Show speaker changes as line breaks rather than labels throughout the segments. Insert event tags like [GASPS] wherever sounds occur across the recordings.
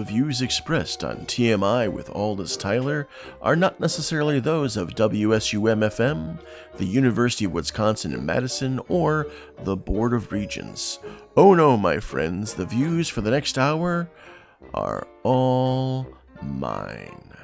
The views expressed on TMI with Aldous Tyler are not necessarily those of WSUM FM, the University of Wisconsin in Madison, or the Board of Regents. Oh no, my friends, the views for the next hour are all mine.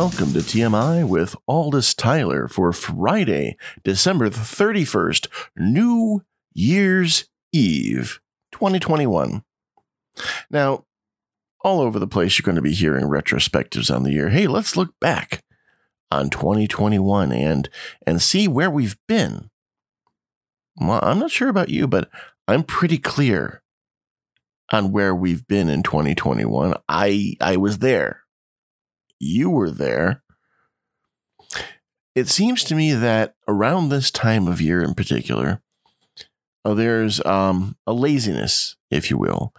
Welcome to TMI with Aldous Tyler for Friday, December the 31st, New Year's Eve, 2021. Now, all over the place, you're going to be hearing retrospectives on the year. Hey, let's look back on 2021 and and see where we've been. Well, I'm not sure about you, but I'm pretty clear on where we've been in 2021. I I was there you were there. It seems to me that around this time of year in particular, uh, there's um, a laziness, if you will,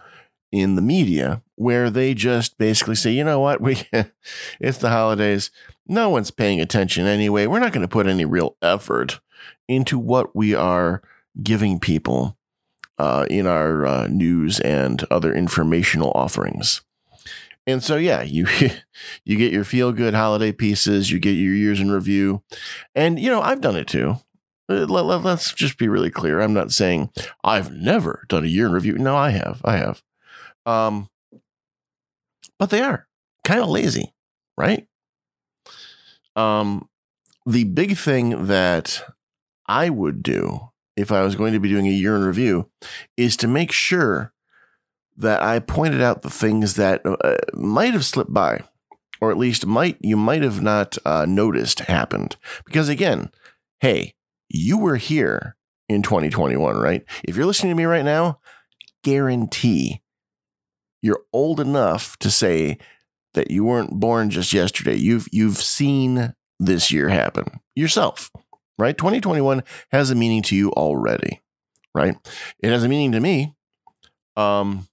in the media where they just basically say, you know what, we [LAUGHS] it's the holidays. No one's paying attention anyway. We're not going to put any real effort into what we are giving people uh, in our uh, news and other informational offerings. And so, yeah, you [LAUGHS] you get your feel good holiday pieces, you get your years in review, and you know I've done it too. Uh, Let, let, us just be really clear. I'm not saying I've never done a year in review. No, I have. I have. Um, but they are kind of lazy, right? Um, the big thing that I would do if I was going to be doing a year in review is to make sure that I pointed out the things that uh, might have slipped by, or at least might you might have not uh, noticed happened. Because again, hey, you were here in 2021, right? If you're listening to me right now, guarantee you're old enough to say that you weren't born just yesterday. You've you've seen this year happen yourself, right? 2021 has a meaning to you already, right? It has a meaning to me. Um,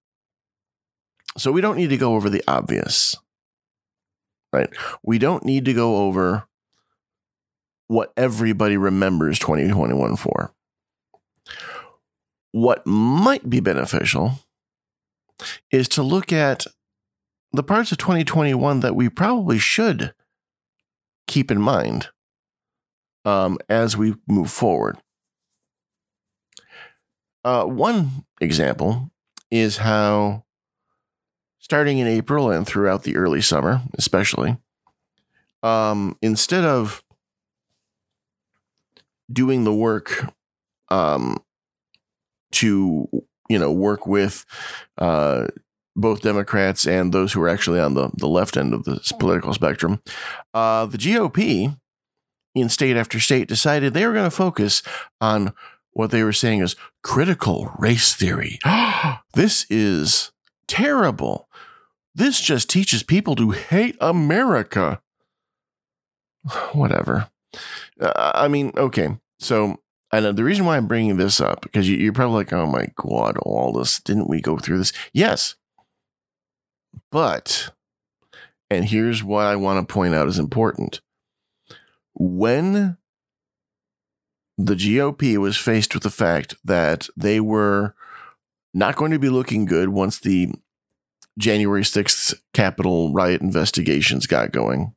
so we don't need to go over the obvious, right? We don't need to go over what everybody remembers 2021 for. What might be beneficial is to look at the parts of 2021 that we probably should keep in mind um, as we move forward. Uh, one example is how starting in April and throughout the early summer, especially, um, instead of doing the work um, to you know work with uh, both Democrats and those who are actually on the the left end of the political spectrum, uh, the GOP in state after state decided they were going to focus on what they were saying is critical race theory. [GASPS] this is terrible. This just teaches people to hate America. [SIGHS] Whatever. Uh, I mean, okay. So, I know the reason why I'm bringing this up because you, you're probably like, "Oh my god, all this didn't we go through this?" Yes, but, and here's what I want to point out is important. When the GOP was faced with the fact that they were not going to be looking good once the January 6th Capitol riot investigations got going.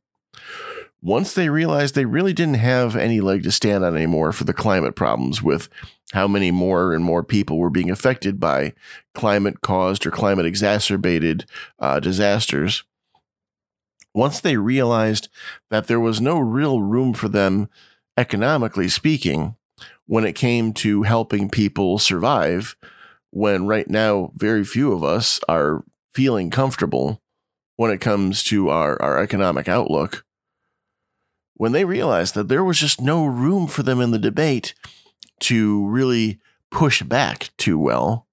once they realized they really didn't have any leg to stand on anymore for the climate problems with how many more and more people were being affected by climate caused or climate exacerbated uh, disasters. Once they realized that there was no real room for them, economically speaking, when it came to helping people survive, when right now very few of us are feeling comfortable when it comes to our, our economic outlook, when they realized that there was just no room for them in the debate to really push back too well,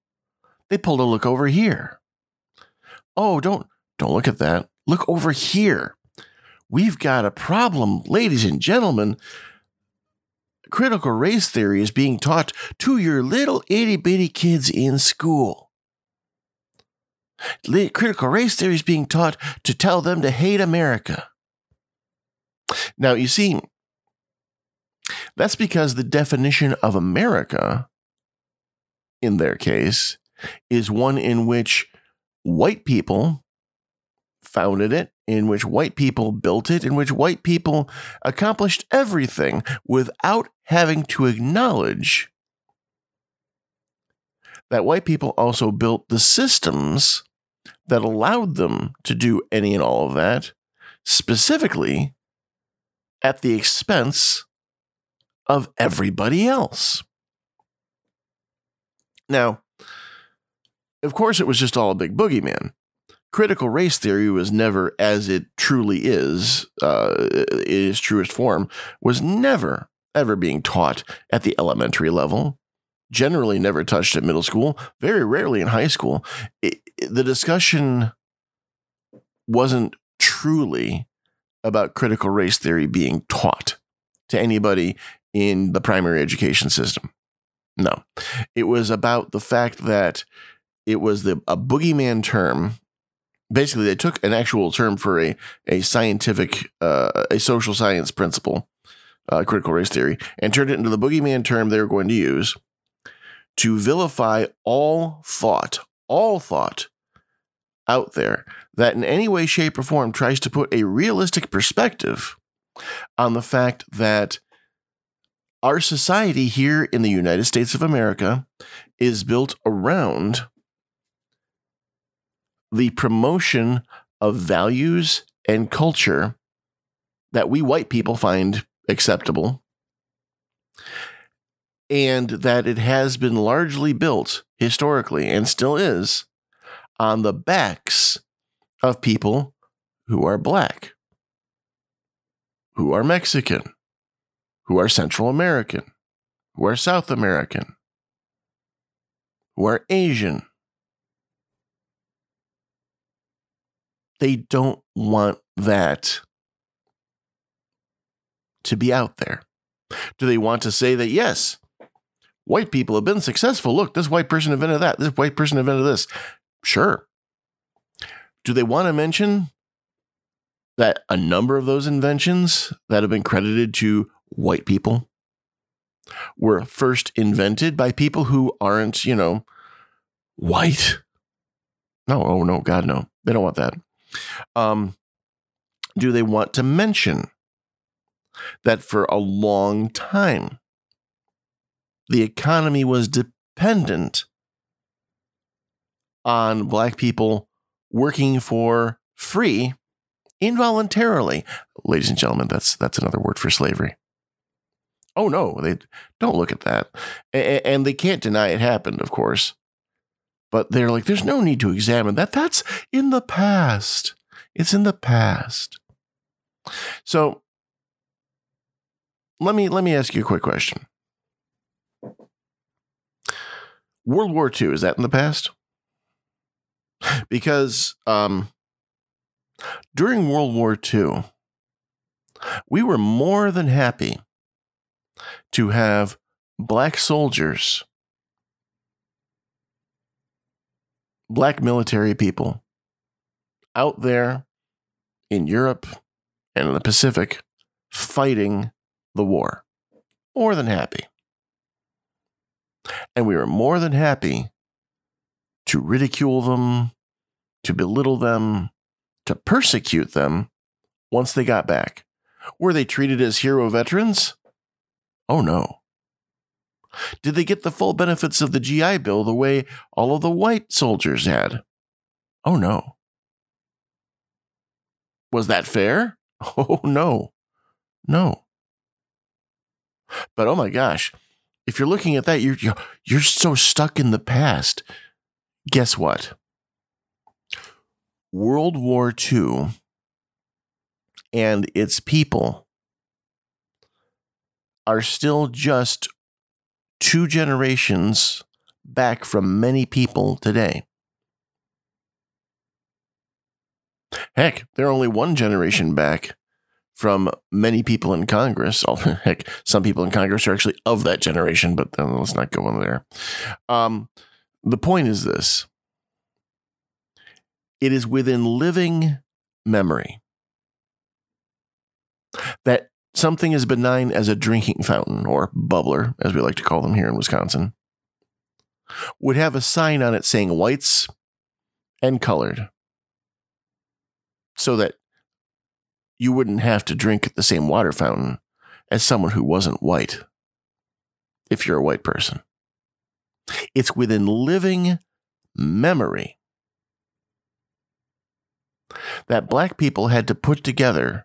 they pulled a look over here. Oh, don't don't look at that. Look over here. We've got a problem, ladies and gentlemen. Critical race theory is being taught to your little itty bitty kids in school. Critical race theory is being taught to tell them to hate America. Now, you see, that's because the definition of America, in their case, is one in which white people founded it, in which white people built it, in which white people accomplished everything without having to acknowledge that white people also built the systems that allowed them to do any and all of that, specifically at the expense of everybody else. Now, of course, it was just all a big boogeyman. Critical race theory was never, as it truly is, uh, in its truest form, was never, ever being taught at the elementary level. Generally, never touched at middle school, very rarely in high school. It, the discussion wasn't truly about critical race theory being taught to anybody in the primary education system. No, it was about the fact that it was the a boogeyman term. Basically, they took an actual term for a a scientific, uh, a social science principle, uh, critical race theory, and turned it into the boogeyman term they were going to use to vilify all thought, all thought out there that in any way, shape, or form tries to put a realistic perspective on the fact that our society here in the United States of America is built around the promotion of values and culture that we white people find acceptable, and that it has been largely built historically and still is on the backs of people who are black, who are Mexican, who are Central American, who are South American, who are Asian. They don't want that to be out there. Do they want to say that, yes, white people have been successful? Look, this white person invented that. This white person invented this. Sure. Do they want to mention that a number of those inventions that have been credited to white people were first invented by people who aren't, you know, white? No, oh no, God, no. They don't want that. Um, do they want to mention that for a long time the economy was dependent on black people working for free involuntarily. Ladies and gentlemen, that's that's another word for slavery. Oh no, they don't look at that. And they can't deny it happened, of course. But they're like there's no need to examine that. That's in the past. It's in the past. So let me let me ask you a quick question. World War II, is that in the past? because um, during World War II, we were more than happy to have black soldiers, black military people out there in Europe and in the Pacific fighting the war. More than happy. And we were more than happy to ridicule them, to belittle them, to persecute them once they got back. Were they treated as hero veterans? Oh no. Did they get the full benefits of the GI Bill the way all of the white soldiers had? Oh no. Was that fair? [LAUGHS] Oh no. No. But oh my gosh, if you're looking at that, you're you're, you're so stuck in the past. Guess what? World War II and its people are still just two generations back from many people today. Heck, they're only one generation back from many people in Congress. [LAUGHS] Heck, some people in Congress are actually of that generation, but then let's not go in there. Um, the point is this it is within living memory that something as benign as a drinking fountain, or bubbler, as we like to call them here in Wisconsin, would have a sign on it saying whites and colored so that you wouldn't have to drink at the same water fountain as someone who wasn't white if you're a white person. It's within living memory that black people had to put together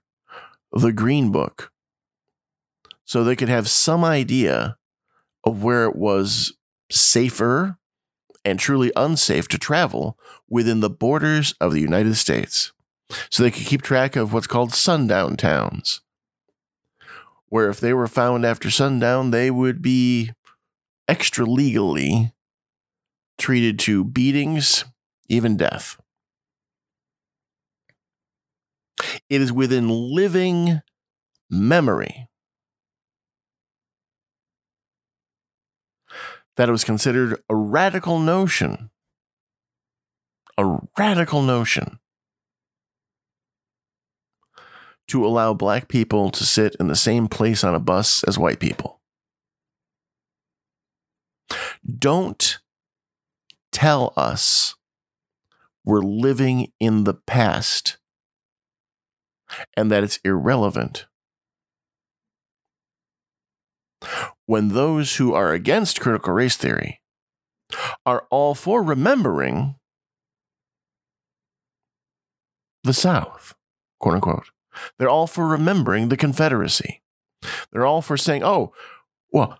the Green Book so they could have some idea of where it was safer and truly unsafe to travel within the borders of the United States. So they could keep track of what's called sundown towns, where if they were found after sundown, they would be extra legally treated to beatings, even death. It is within living memory that it was considered a radical notion. A radical notion to allow black people to sit in the same place on a bus as white people. Don't tell us we're living in the past and that it's irrelevant. When those who are against critical race theory are all for remembering the South, quote unquote. They're all for remembering the Confederacy. They're all for saying, oh, well,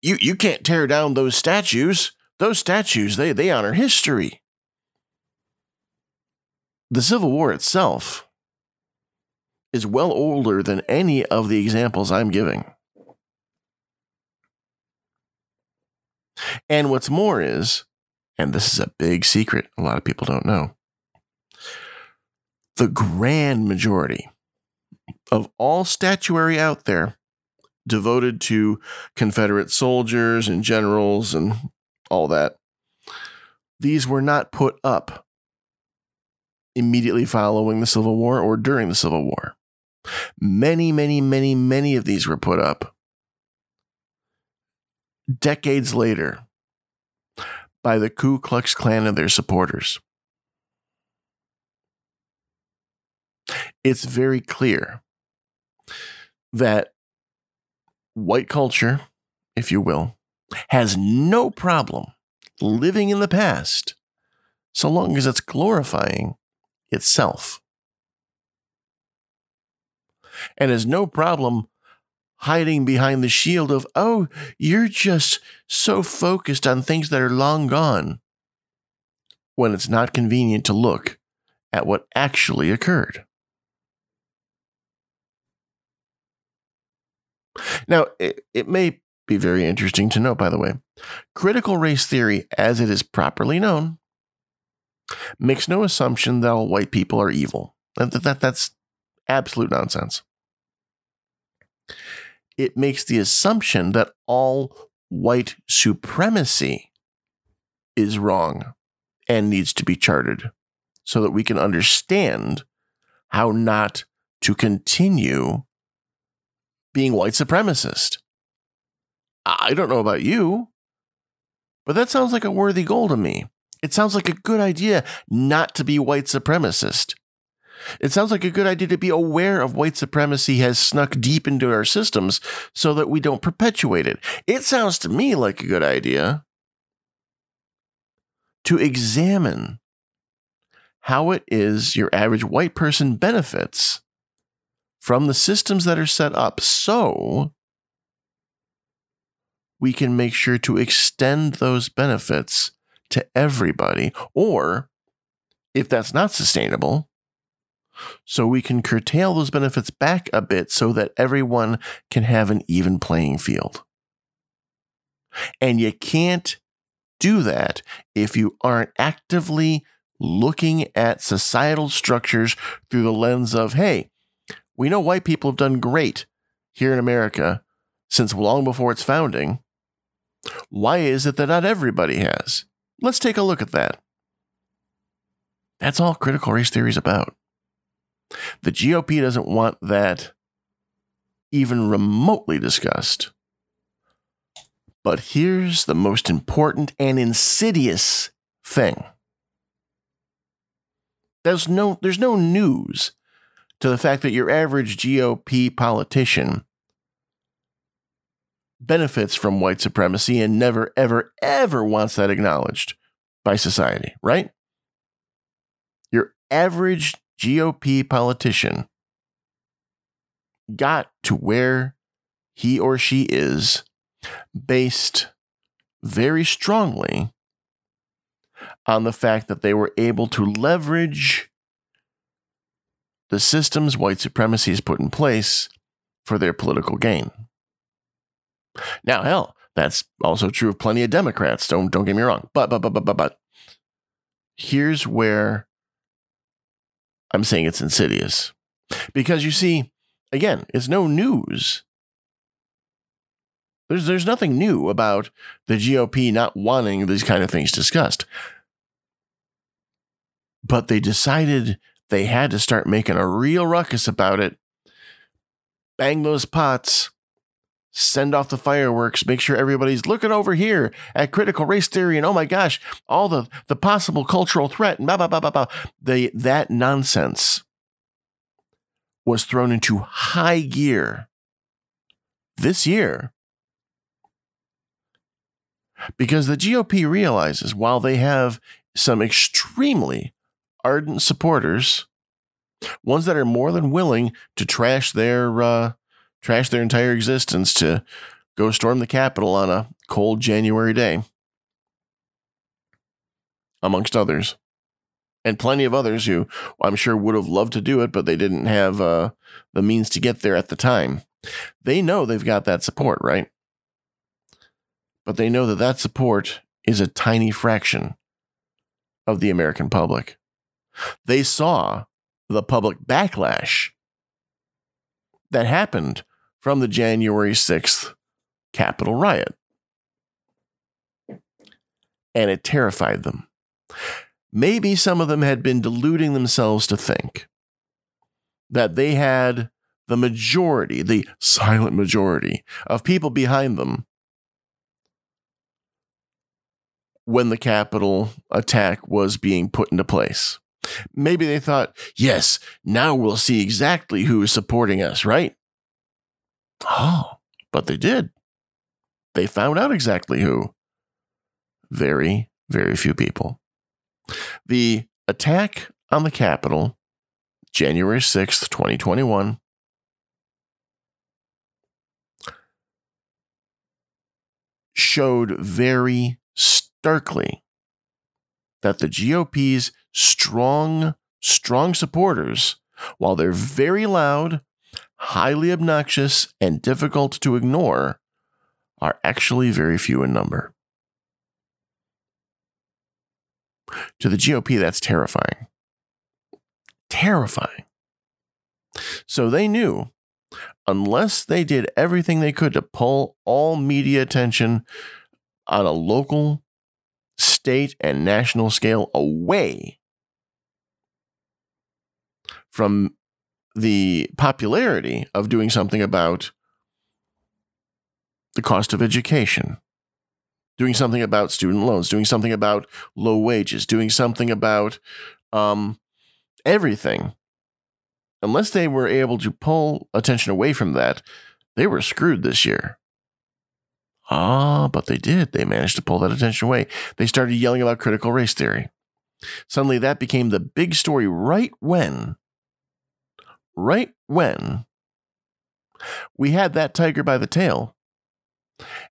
you, you can't tear down those statues. Those statues, they, they honor history. The Civil War itself is well older than any of the examples I'm giving. And what's more is, and this is a big secret a lot of people don't know, the grand majority of all statuary out there devoted to Confederate soldiers and generals and all that, these were not put up immediately following the Civil War or during the Civil War. Many, many, many, many of these were put up decades later by the Ku Klux Klan and their supporters. It's very clear that white culture, if you will, has no problem living in the past so long as it's glorifying itself. And has no problem hiding behind the shield of, oh, you're just so focused on things that are long gone when it's not convenient to look at what actually occurred. Now, it, it may be very interesting to note, by the way, critical race theory, as it is properly known, makes no assumption that all white people are evil. That, that, that's absolute nonsense. It makes the assumption that all white supremacy is wrong and needs to be charted so that we can understand how not to continue being white supremacist. I don't know about you, but that sounds like a worthy goal to me. It sounds like a good idea not to be white supremacist. It sounds like a good idea to be aware of white supremacy has snuck deep into our systems so that we don't perpetuate it. It sounds to me like a good idea to examine how it is your average white person benefits from the systems that are set up so we can make sure to extend those benefits to everybody, or if that's not sustainable, so we can curtail those benefits back a bit so that everyone can have an even playing field. And you can't do that if you aren't actively looking at societal structures through the lens of, hey, we know white people have done great here in America since long before its founding. Why is it that not everybody has? Let's take a look at that. That's all critical race theory is about. The GOP doesn't want that even remotely discussed. But here's the most important and insidious thing. There's no, there's no news to the fact that your average GOP politician benefits from white supremacy and never, ever, ever wants that acknowledged by society, right? Your average GOP politician got to where he or she is based very strongly on the fact that they were able to leverage the systems white supremacy has put in place for their political gain. Now, hell, that's also true of plenty of Democrats. Don't don't get me wrong. But but but but but but here's where I'm saying it's insidious. Because you see, again, it's no news. There's there's nothing new about the GOP not wanting these kind of things discussed. But they decided they had to start making a real ruckus about it. Bang those pots send off the fireworks, make sure everybody's looking over here at critical race theory and oh my gosh, all the, the possible cultural threat and blah blah blah blah blah. The, that nonsense was thrown into high gear this year because the GOP realizes while they have some extremely ardent supporters, ones that are more than willing to trash their uh, trash their entire existence to go storm the Capitol on a cold January day, amongst others. And plenty of others who I'm sure would have loved to do it, but they didn't have uh, the means to get there at the time. They know they've got that support, right? But they know that that support is a tiny fraction of the American public. They saw the public backlash that happened from the January 6th Capitol riot. And it terrified them. Maybe some of them had been deluding themselves to think that they had the majority, the silent majority of people behind them when the Capitol attack was being put into place. Maybe they thought, yes, now we'll see exactly who is supporting us, right? Oh, but they did. They found out exactly who. Very, very few people. The attack on the Capitol, January 6th, 2021, showed very starkly that the GOP's strong, strong supporters, while they're very loud, highly obnoxious, and difficult to ignore, are actually very few in number. To the GOP, that's terrifying. Terrifying. So they knew unless they did everything they could to pull all media attention on a local, state, and national scale away from the popularity of doing something about the cost of education, doing something about student loans, doing something about low wages, doing something about um, everything unless they were able to pull attention away from that, they were screwed this year. Ah, but they did. They managed to pull that attention away. They started yelling about critical race theory. Suddenly, that became the big story right when, right when we had that tiger by the tail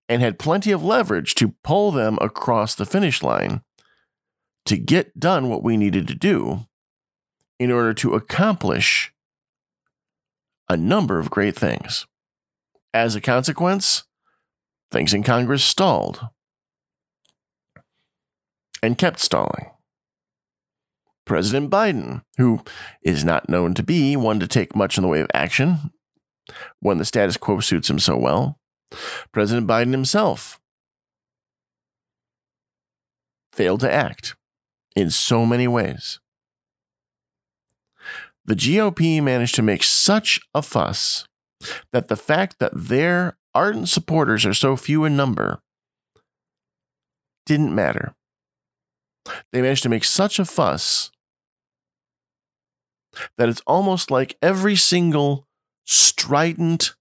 and had plenty of leverage to pull them across the finish line to get done what we needed to do in order to accomplish a number of great things. As a consequence, things in Congress stalled and kept stalling. President Biden, who is not known to be one to take much in the way of action when the status quo suits him so well, President Biden himself failed to act in so many ways. The GOP managed to make such a fuss that the fact that their ardent supporters are so few in number didn't matter. They managed to make such a fuss that it's almost like every single strident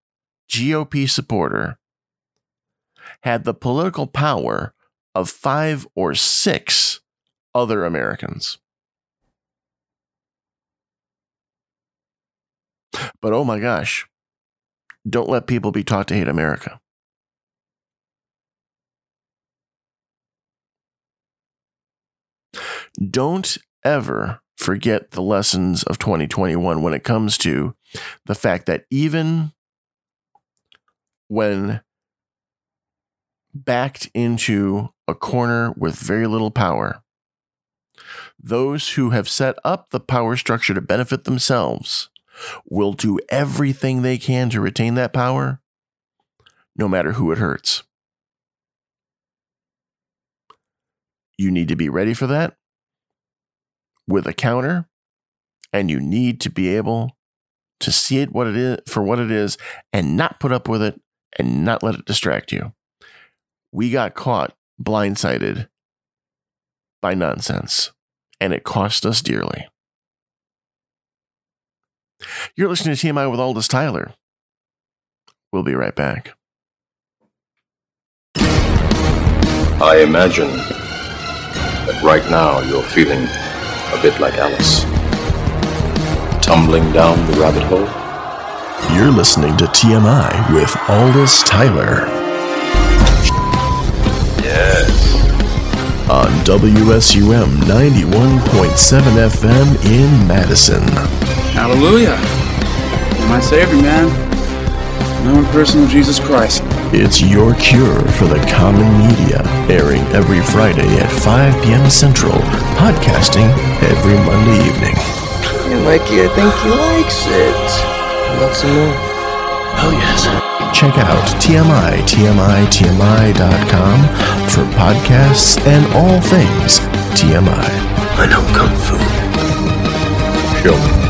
GOP supporter had the political power of five or six other Americans. But oh my gosh, don't let people be taught to hate America. Don't ever forget the lessons of 2021 when it comes to the fact that even when backed into a corner with very little power, those who have set up the power structure to benefit themselves will do everything they can to retain that power, no matter who it hurts. You need to be ready for that with a counter, and you need to be able to see it what it is for what it is and not put up with it and not let it distract you. We got caught blindsided by nonsense, and it cost us dearly. You're listening to TMI with Aldous Tyler. We'll be right back.
I imagine that right now you're feeling a bit like Alice. Tumbling down the rabbit hole.
You're listening to TMI with Aldous Tyler
Yes.
on WSUM 91.7 FM in Madison.
Hallelujah. My Savior, man. Known person of Jesus Christ.
It's your cure for the common media, airing every Friday at 5 p.m. Central, podcasting every Monday evening.
Yeah, Mikey, I think he likes it. Want some more?
Oh, yes. Check out TMI, TMI, TMI.com for podcasts and all things TMI.
I know Kung Fu.
Show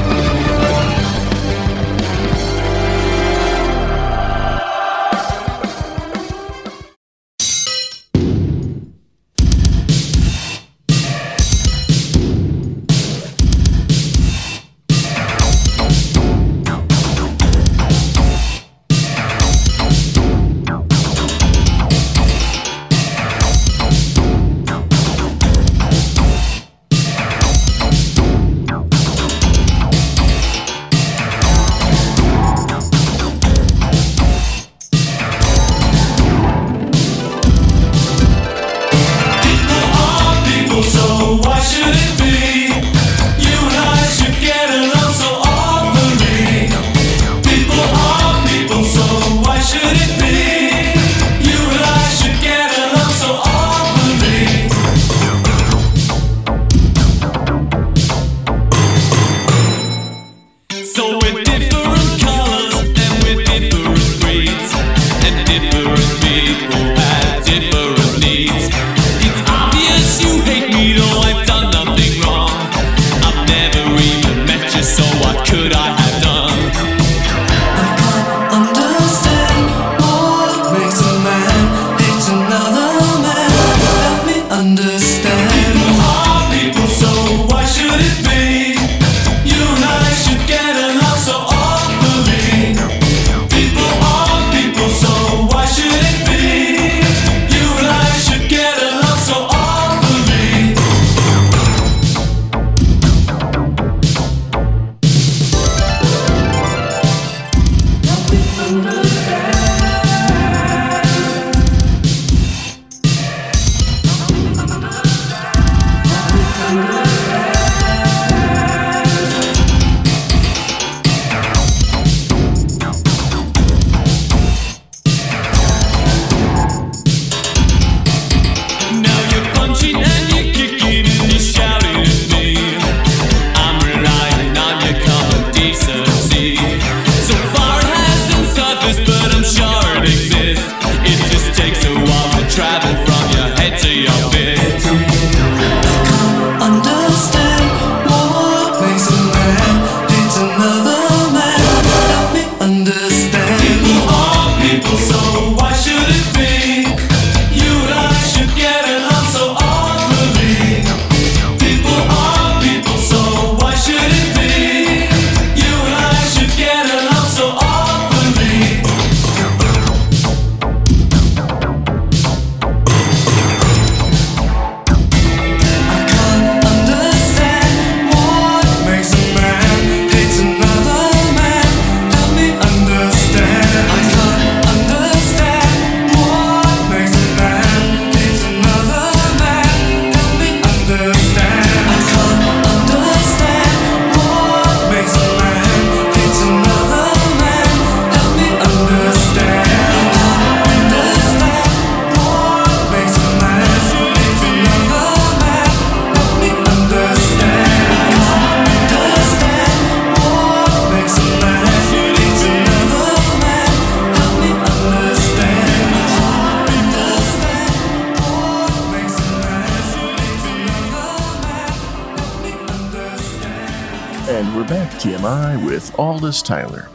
we're
back. TMI with Aldous Tyler.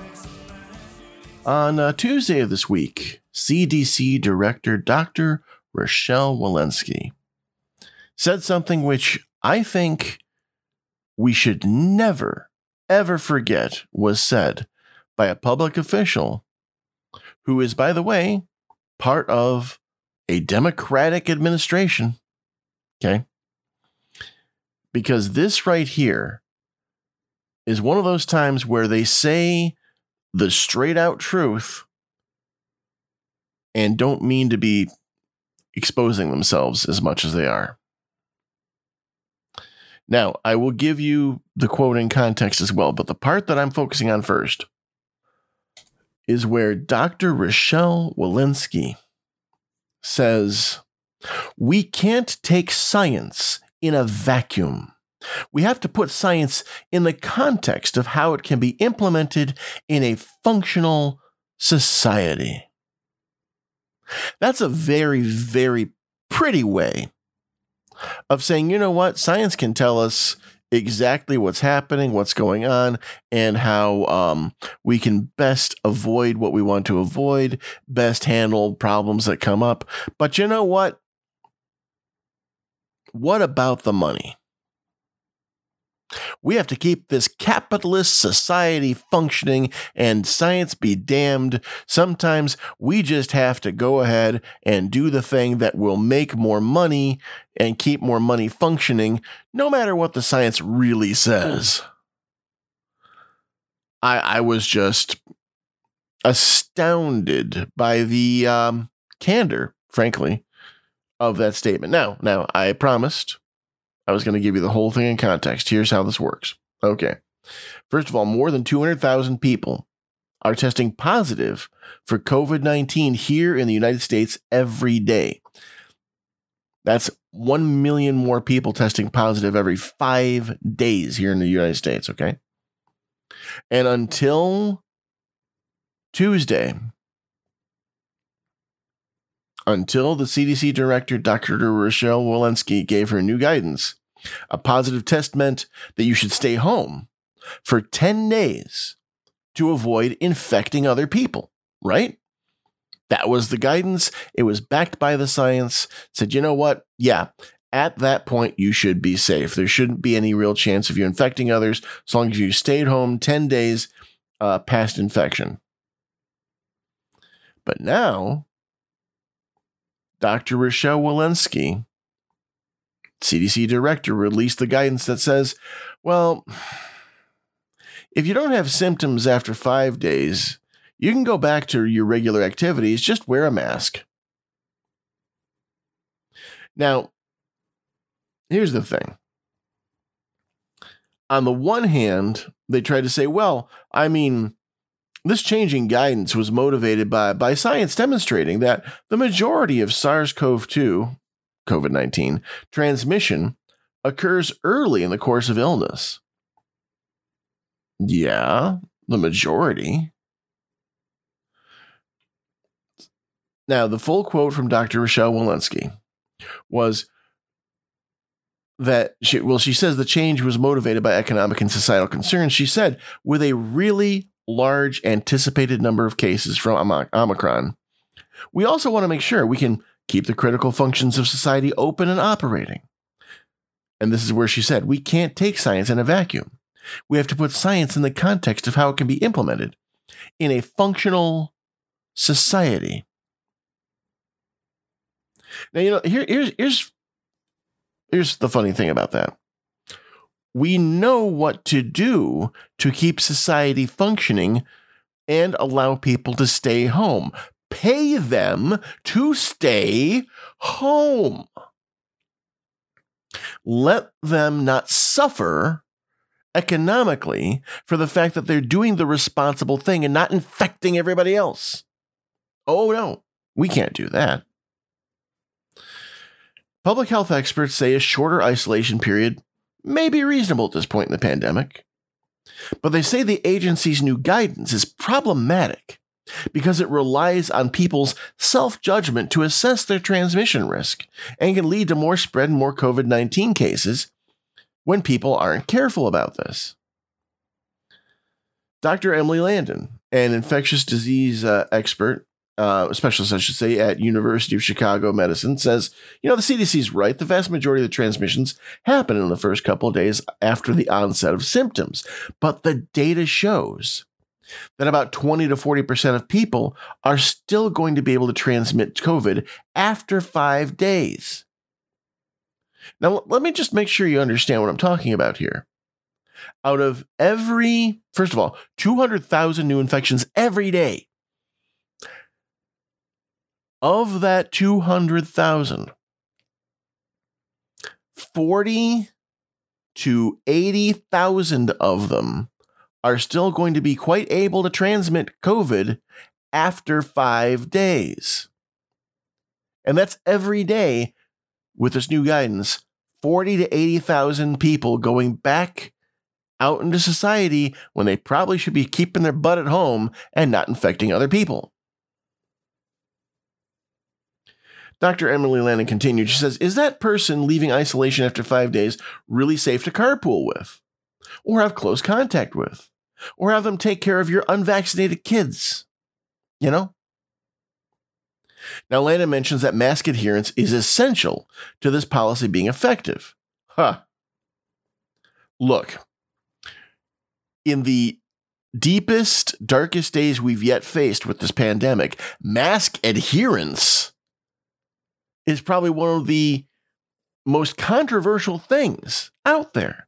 On uh, Tuesday of this week, CDC Director Dr. Rochelle Walensky said something which I think we should never, ever forget was said by a public official who is, by the way, part of a Democratic administration. Okay. Because this right here is one of those times where they say the straight out truth and don't mean to be exposing themselves as much as they are. Now, I will give you the quote in context as well, but the part that I'm focusing on first is where Dr. Rochelle Walensky says, We can't take science in a vacuum. We have to put science in the context of how it can be implemented in a functional society. That's a very, very pretty way of saying, you know what, science can tell us exactly what's happening, what's going on, and how um, we can best avoid what we want to avoid, best handle problems that come up. But you know what? What about the money? We have to keep this capitalist society functioning and science be damned. Sometimes we just have to go ahead and do the thing that will make more money and keep more money functioning, no matter what the science really says. I, I was just astounded by the um, candor, frankly, of that statement. Now, now I promised I was going to give you the whole thing in context. Here's how this works. Okay. First of all, more than 200,000 people are testing positive for COVID 19 here in the United States every day. That's 1 million more people testing positive every five days here in the United States. Okay. And until Tuesday, until the CDC director, Dr. Rochelle Walensky, gave her new guidance. A positive test meant that you should stay home for 10 days to avoid infecting other people, right? That was the guidance. It was backed by the science. Said, you know what? Yeah, at that point, you should be safe. There shouldn't be any real chance of you infecting others as long as you stayed home 10 days uh, past infection. But now, Dr. Rochelle Walensky, CDC director, released the guidance that says, well, if you don't have symptoms after five days, you can go back to your regular activities, just wear a mask. Now, here's the thing. On the one hand, they tried to say, well, I mean, this changing guidance was motivated by, by science demonstrating that the majority of SARS CoV 2, COVID 19, transmission occurs early in the course of illness. Yeah, the majority. Now, the full quote from Dr. Rochelle Walensky was that she, well, she says the change was motivated by economic and societal concerns. She said, with a really large anticipated number of cases from Omicron, we also want to make sure we can keep the critical functions of society open and operating. And this is where she said, we can't take science in a vacuum. We have to put science in the context of how it can be implemented in a functional society. Now, you know, here, here's, here's, here's the funny thing about that. We know what to do to keep society functioning and allow people to stay home. Pay them to stay home. Let them not suffer economically for the fact that they're doing the responsible thing and not infecting everybody else. Oh, no, we can't do that. Public health experts say a shorter isolation period may be reasonable at this point in the pandemic. But they say the agency's new guidance is problematic because it relies on people's self judgment to assess their transmission risk and can lead to more spread and more COVID 19 cases when people aren't careful about this. Dr. Emily Landon, an infectious disease uh, expert, uh, specialist, I should say, at University of Chicago Medicine, says, you know, the CDC is right. The vast majority of the transmissions happen in the first couple of days after the onset of symptoms. But the data shows that about 20 to 40% of people are still going to be able to transmit COVID after five days. Now, let me just make sure you understand what I'm talking about here. Out of every, first of all, 200,000 new infections every day. Of that 200,000, 40 to 80,000 of them are still going to be quite able to transmit COVID after five days. And that's every day with this new guidance 40 to 80,000 people going back out into society when they probably should be keeping their butt at home and not infecting other people. Dr. Emily Landon continued. She says, Is that person leaving isolation after five days really safe to carpool with? Or have close contact with? Or have them take care of your unvaccinated kids? You know? Now, Landon mentions that mask adherence is essential to this policy being effective. Huh. Look, in the deepest, darkest days we've yet faced with this pandemic, mask adherence is probably one of the most controversial things out there.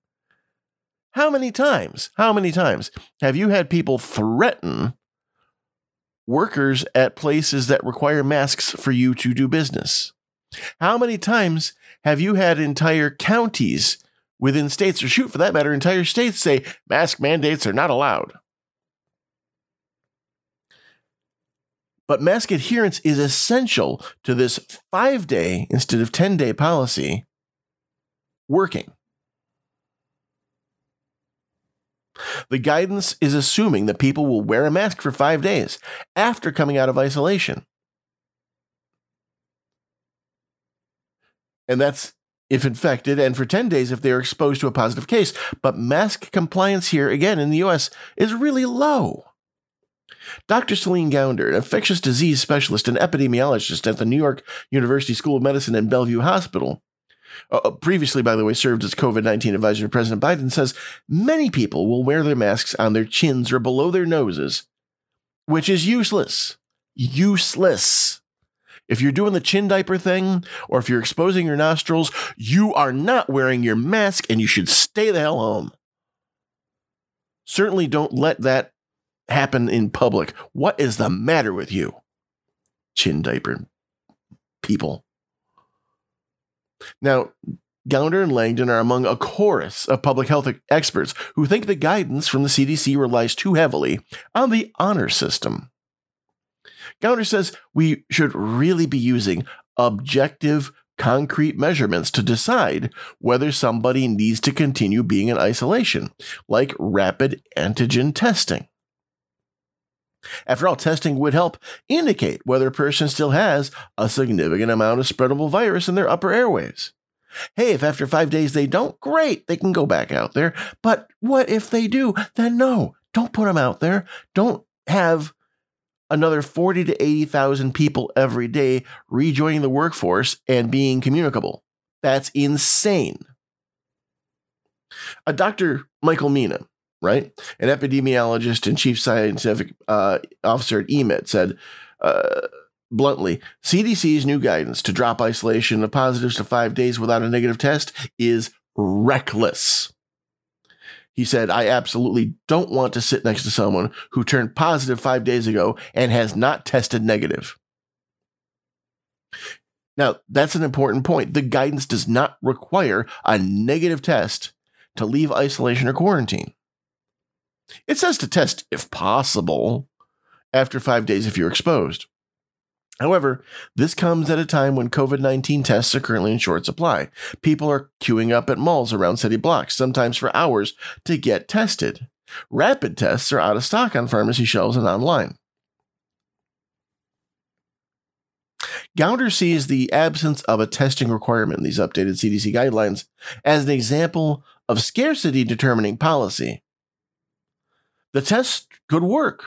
How many times, how many times have you had people threaten workers at places that require masks for you to do business? How many times have you had entire counties within states, or shoot for that matter, entire states say mask mandates are not allowed? But mask adherence is essential to this five day instead of 10 day policy working. The guidance is assuming that people will wear a mask for five days after coming out of isolation. And that's if infected, and for 10 days if they are exposed to a positive case. But mask compliance here, again in the US, is really low. Dr. Celine Gounder, an infectious disease specialist and epidemiologist at the New York University School of Medicine and Bellevue Hospital, uh, previously, by the way, served as COVID 19 advisor to President Biden, says many people will wear their masks on their chins or below their noses, which is useless. Useless. If you're doing the chin diaper thing, or if you're exposing your nostrils, you are not wearing your mask and you should stay the hell home. Certainly don't let that happen in public. What is the matter with you? Chin diaper people. Now, Gounder and Landon are among a chorus of public health experts who think the guidance from the CDC relies too heavily on the honor system. Gounder says we should really be using objective, concrete measurements to decide whether somebody needs to continue being in isolation, like rapid antigen testing. After all, testing would help indicate whether a person still has a significant amount of spreadable virus in their upper airways. Hey, if after five days they don't, great, they can go back out there. But what if they do? Then no, don't put them out there. Don't have another 40 to 80,000 people every day rejoining the workforce and being communicable. That's insane. A Dr. Michael Mina, right? An epidemiologist and chief scientific uh, officer at EMED said uh, bluntly CDC's new guidance to drop isolation of positives to five days without a negative test is reckless. He said, I absolutely don't want to sit next to someone who turned positive five days ago and has not tested negative. Now, that's an important point. The guidance does not require a negative test to leave isolation or quarantine. It says to test if possible after five days if you're exposed. However, this comes at a time when COVID 19 tests are currently in short supply. People are queuing up at malls around city blocks, sometimes for hours, to get tested. Rapid tests are out of stock on pharmacy shelves and online. Gounder sees the absence of a testing requirement in these updated CDC guidelines as an example of scarcity determining policy. The tests could work,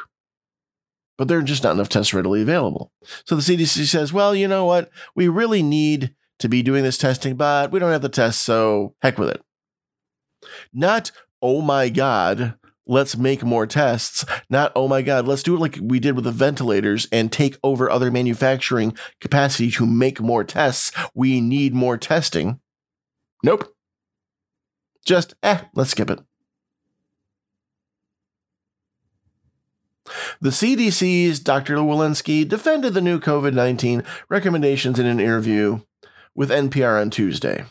but there are just not enough tests readily available. So the CDC says, well, you know what? We really need to be doing this testing, but we don't have the tests, so heck with it. Not, oh my God, let's make more tests. Not, oh my God, let's do it like we did with the ventilators and take over other manufacturing capacity to make more tests. We need more testing. Nope. Just, eh, let's skip it. The CDC's Dr. Walensky defended the new COVID 19 recommendations in an interview with NPR on Tuesday.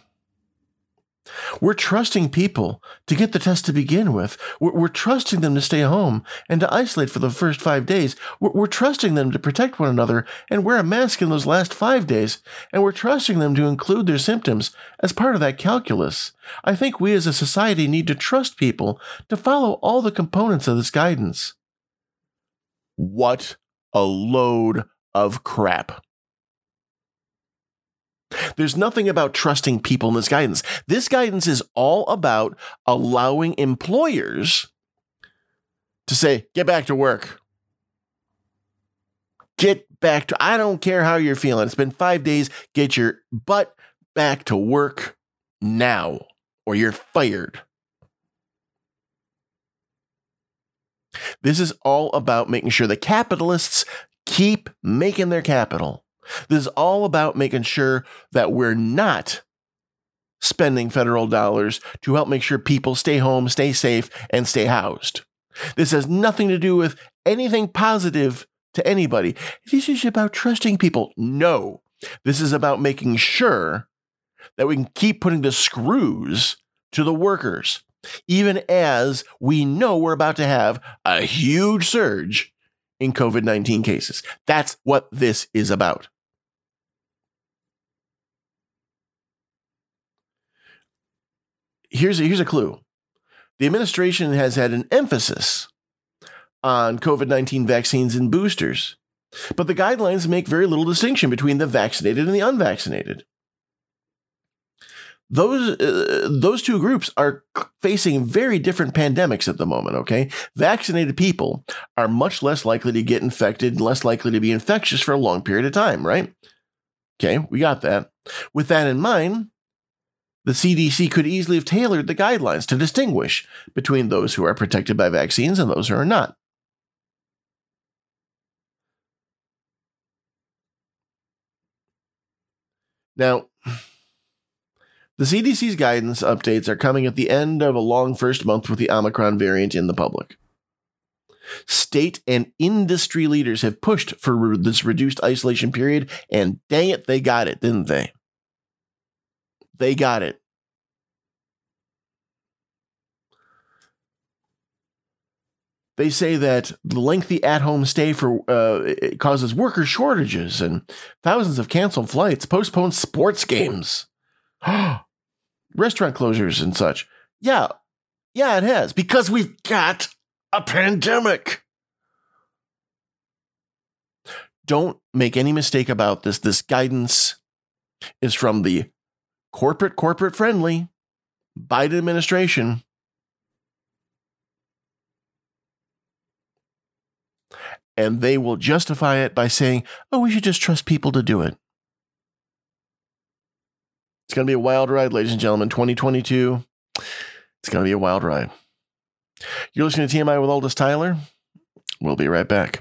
We're trusting people to get the test to begin with. We're, we're trusting them to stay home and to isolate for the first five days. We're, we're trusting them to protect one another and wear a mask in those last five days. And we're trusting them to include their symptoms as part of that calculus. I think we as a society need to trust people to follow all the components of this guidance. What a load of crap. There's nothing about trusting people in this guidance. This guidance is all about allowing employers to say, get back to work. Get back to, I don't care how you're feeling. It's been five days. Get your butt back to work now, or you're fired. This is all about making sure the capitalists keep making their capital. This is all about making sure that we're not spending federal dollars to help make sure people stay home, stay safe, and stay housed. This has nothing to do with anything positive to anybody. This is about trusting people. No, this is about making sure that we can keep putting the screws to the workers, even as we know we're about to have a huge surge in COVID 19 cases. That's what this is about. Here's a, here's a clue the administration has had an emphasis on COVID 19 vaccines and boosters, but the guidelines make very little distinction between the vaccinated and the unvaccinated those uh, those two groups are facing very different pandemics at the moment okay? Vaccinated people are much less likely to get infected less likely to be infectious for a long period of time right? Okay we got that. With that in mind the CDC could easily have tailored the guidelines to distinguish between those who are protected by vaccines and those who are not. Now the CDC's guidance updates are coming at the end of a long first month with the Omicron variant in the public. State and industry leaders have pushed for this reduced isolation period, and dang it, they got it, didn't they? They got it. They say that the lengthy at-home stay for uh, causes worker shortages and thousands of canceled flights, postponed sports games. [GASPS] restaurant closures and such. Yeah, yeah, it has because we've got a pandemic. Don't make any mistake about this. This guidance is from the corporate, corporate friendly Biden administration. And they will justify it by saying, oh, we should just trust people to do it. It's going to be a wild ride, ladies and gentlemen. 2022. It's going to be a wild ride. You're listening to TMI with Aldous Tyler. We'll be right back.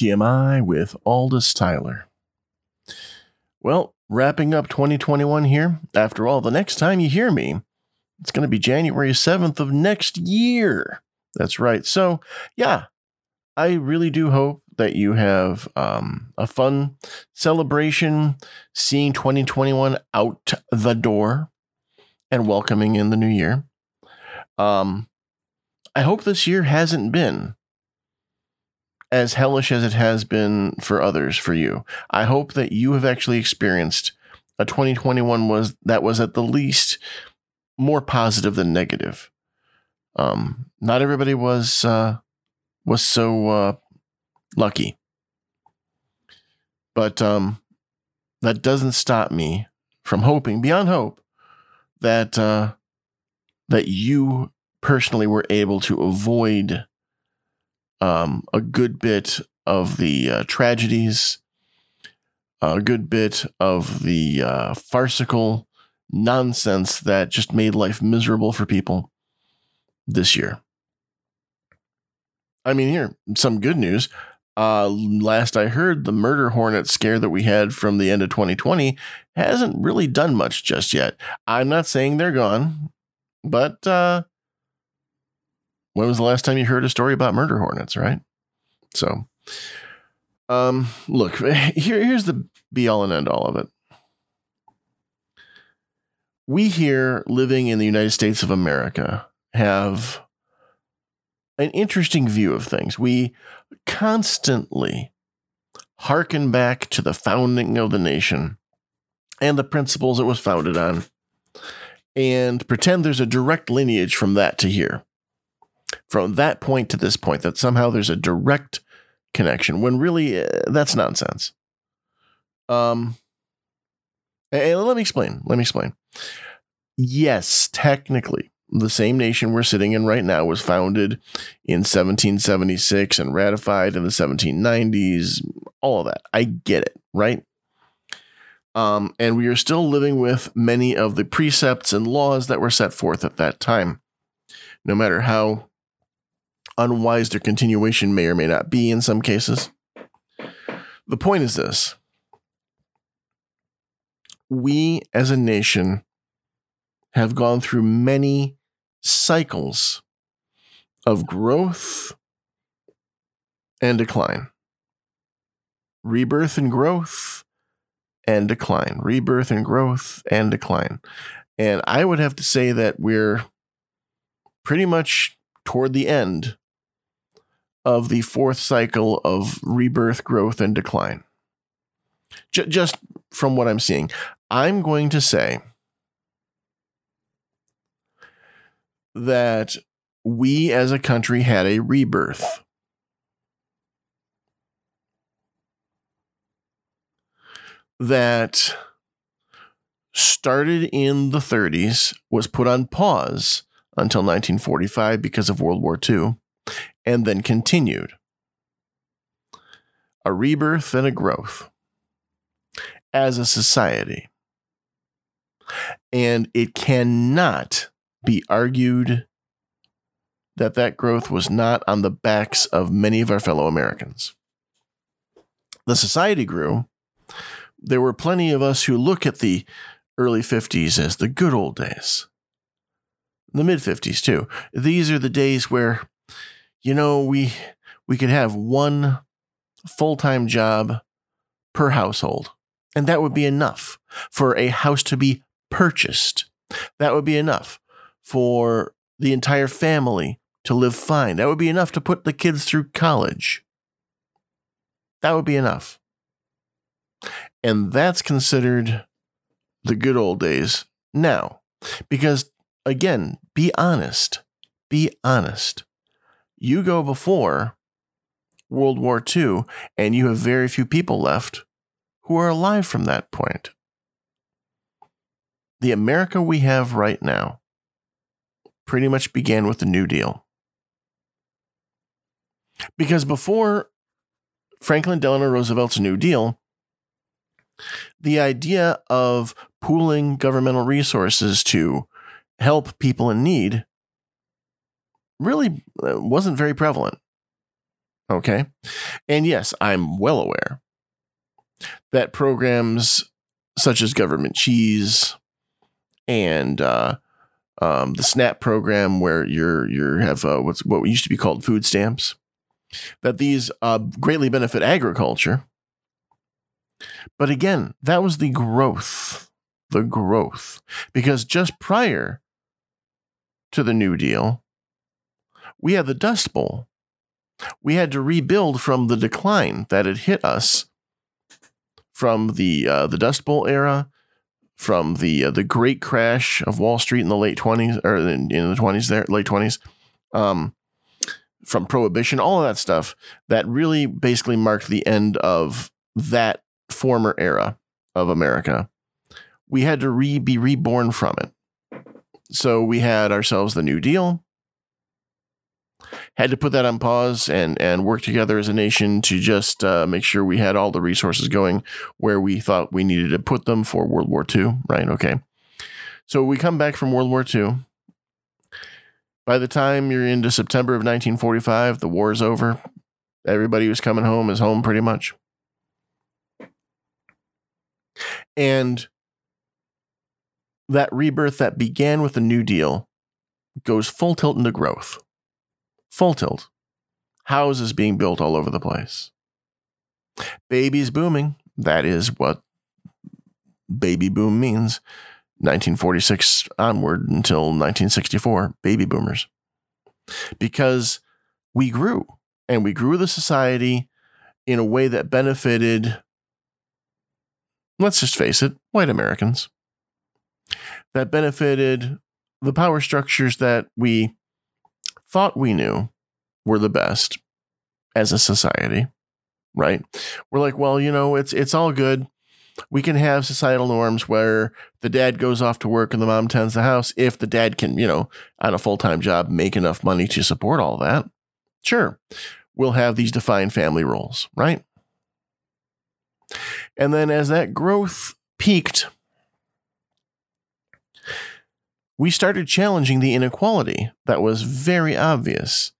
TMI, with Aldous Tyler. Well, wrapping up 2021 here. After all, the next time you hear me, it's going to be January 7th of next year. That's right. So, yeah, I really do hope that you have um, a fun celebration seeing 2021 out the door and welcoming in the new year. Um, I hope this year hasn't been as hellish as it has been for others for you. I hope that you have actually experienced a 2021 was that was at the least more positive than negative. Um, not everybody was uh, was so uh, lucky, but um, that doesn't stop me from hoping beyond hope that uh, that you personally were able to avoid um, a good bit of the uh, tragedies, a good bit of the uh, farcical nonsense that just made life miserable for people this year. I mean, here, some good news. Uh, last I heard, the murder hornet scare that we had from the end of 2020 hasn't really done much just yet. I'm not saying they're gone, but uh, when was the last time you heard a story about murder hornets, right? So, um, look, [LAUGHS] here, here's the be all and end all of it. We here living in the United States of America have an interesting view of things. We constantly hearken back to the founding of the nation and the principles it was founded on and pretend there's a direct lineage from that to here from that point to this point that somehow there's a direct connection when really uh, that's nonsense. Um and let me explain let me explain. Yes technically the same nation we're sitting in right now was founded in 1776 and ratified in the 1790s all of that. I get it right? Um, and we are still living with many of the precepts and laws that were set forth at that time. No matter how unwise their continuation may or may not be in some cases. The point is this we as a nation have gone through many cycles of growth and decline. Rebirth and growth and decline. Rebirth and growth and decline. And I would have to say that we're pretty much toward the end of the fourth cycle of rebirth, growth, and decline. J- just from what I'm seeing, I'm going to say that we as a country had a rebirth. That started in the 30s, was put on pause until 1945 because of World War II, and then continued. A rebirth and a growth as a society. And it cannot be argued that that growth was not on the backs of many of our fellow Americans. The society grew. There were plenty of us who look at the early 50s as the good old days. The mid 50s too. These are the days where you know we we could have one full-time job per household and that would be enough for a house to be purchased. That would be enough for the entire family to live fine. That would be enough to put the kids through college. That would be enough. And that's considered the good old days now. Because, again, be honest. Be honest. You go before World War II, and you have very few people left who are alive from that point. The America we have right now pretty much began with the New Deal. Because before Franklin Delano Roosevelt's New Deal, the idea of pooling governmental resources to help people in need really uh, wasn't very prevalent. Okay. And yes, I'm well aware that programs such as government cheese and uh, um, the SNAP program, where you're you have uh, what's what used to be called food stamps, that these uh, greatly benefit agriculture. But again, that was the growth, the growth, because just prior to the New Deal, we had the Dust Bowl. We had to rebuild from the decline that had hit us from the uh, the Dust Bowl era, from the uh, the great crash of Wall Street in the late twenties or in, in the twenties there late twenties, um, from Prohibition, all of that stuff that really basically marked the end of that former era of America. We had to re be reborn from it. So we had ourselves the New Deal had to put that on pause and and work together as a nation to just uh, make sure we had all the resources going where we thought we needed to put them for World War II. Right? Okay. So we come back from World War II. By the time you're into September of 1945, the war is over. Everybody who's coming home is home pretty much. And that rebirth that began with the New Deal goes full tilt into growth full tilt. Houses being built all over the place. Babies booming. That is what baby boom means. 1946 onward until 1964, baby boomers. Because we grew and we grew the society in a way that benefited, let's just face it, white Americans. That benefited the power structures that we thought we knew were the best as a society, right? We're like, well, you know, it's it's all good. We can have societal norms where the dad goes off to work and the mom tends the house if the dad can, you know, on a full-time job make enough money to support all that. Sure. We'll have these defined family roles, right? And then as that growth peaked, we started challenging the inequality that was very obvious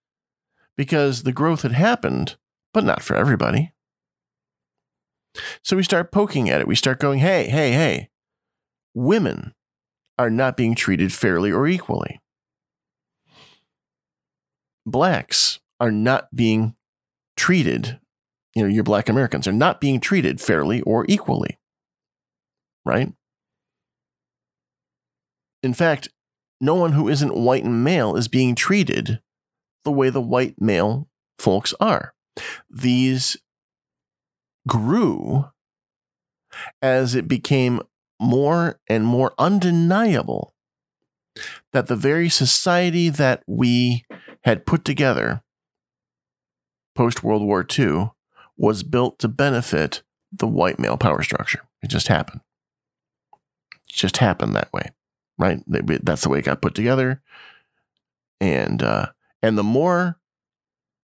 because the growth had happened, but not for everybody. So we start poking at it. We start going, hey, hey, hey, women are not being treated fairly or equally. Blacks are not being treated, you know, your black Americans are not being treated fairly or equally. Right? In fact, no one who isn't white and male is being treated the way the white male folks are. These grew as it became more and more undeniable that the very society that we had put together post World War II was built to benefit the white male power structure. It just happened. It just happened that way, right? That's the way it got put together. And uh, and the more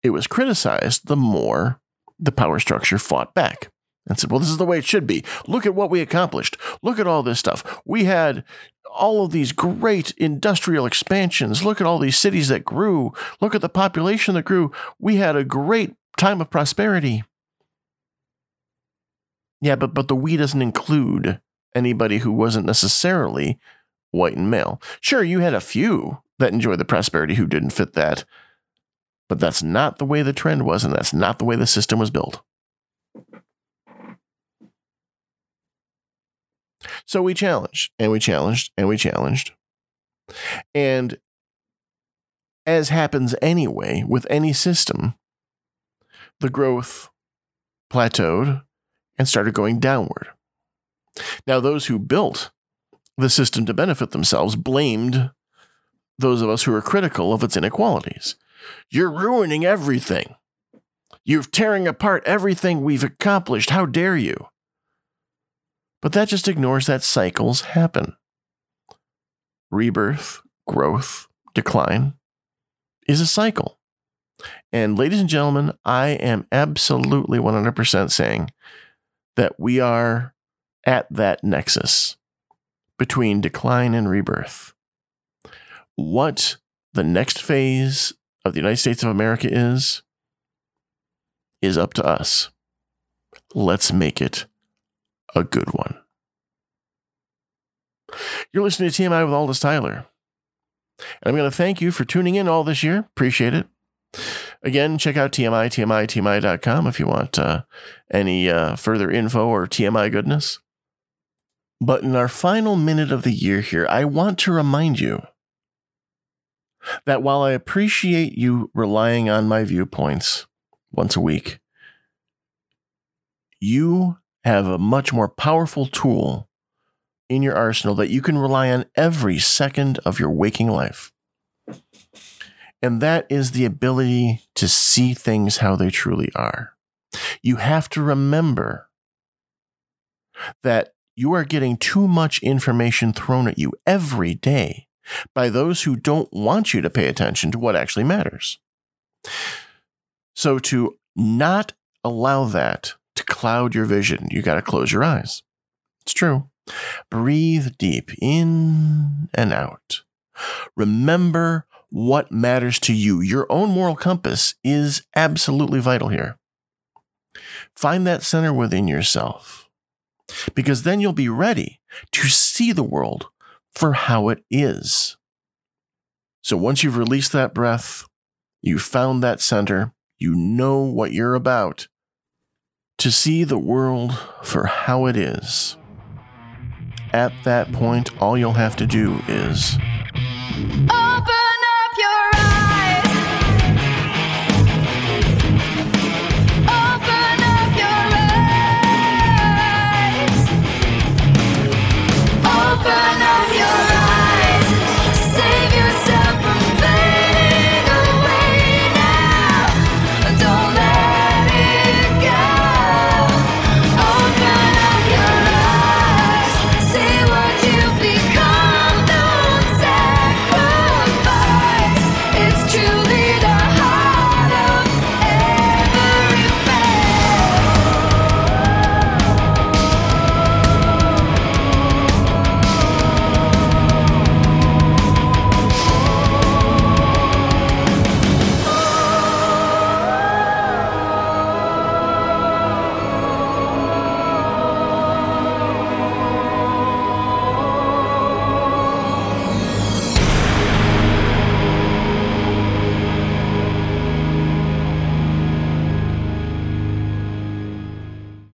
it was criticized, the more the power structure fought back and said, well, this is the way it should be. Look at what we accomplished. Look at all this stuff. We had all of these great industrial expansions. Look at all these cities that grew. Look at the population that grew. We had a great time of prosperity. Yeah, but, but the we doesn't include anybody who wasn't necessarily white and male. Sure, you had a few that enjoyed the prosperity who didn't fit that, but that's not the way the trend was, and that's not the way the system was built. So we challenged and we challenged and we challenged. And as happens anyway with any system, the growth plateaued and started going downward. Now, those who built the system to benefit themselves blamed those of us who are critical of its inequalities. You're ruining everything. You're tearing apart everything we've accomplished. How dare you? But that just ignores that cycles happen. Rebirth, growth, decline is a cycle. And ladies and gentlemen, I am absolutely 100% saying that we are at that nexus between decline and rebirth. What the next phase of the United States of America is, is up to us. Let's make it a good one. You're listening to TMI with Aldous Tyler. And I'm going to thank you for tuning in all this year. Appreciate it. Again, check out TMI, TMI, TMI.com if you want uh, any uh, further info or TMI goodness. But in our final minute of the year here, I want to remind you that while I appreciate you relying on my viewpoints once a week, you have a much more powerful tool in your arsenal that you can rely on every second of your waking life. And that is the ability to see things how they truly are. You have to remember that you are getting too much information thrown at you every day by those who don't want you to pay attention to what actually matters. So, to not allow that to cloud your vision, you got to close your eyes. It's true. Breathe deep in and out. Remember what matters to you. Your own moral compass is absolutely vital here. Find that center within yourself because then you'll be ready to see the world for how it is. So once you've released that breath, you found that center, you know what you're about, to see the world for how it is. At that point, all you'll have to do is.
Oh!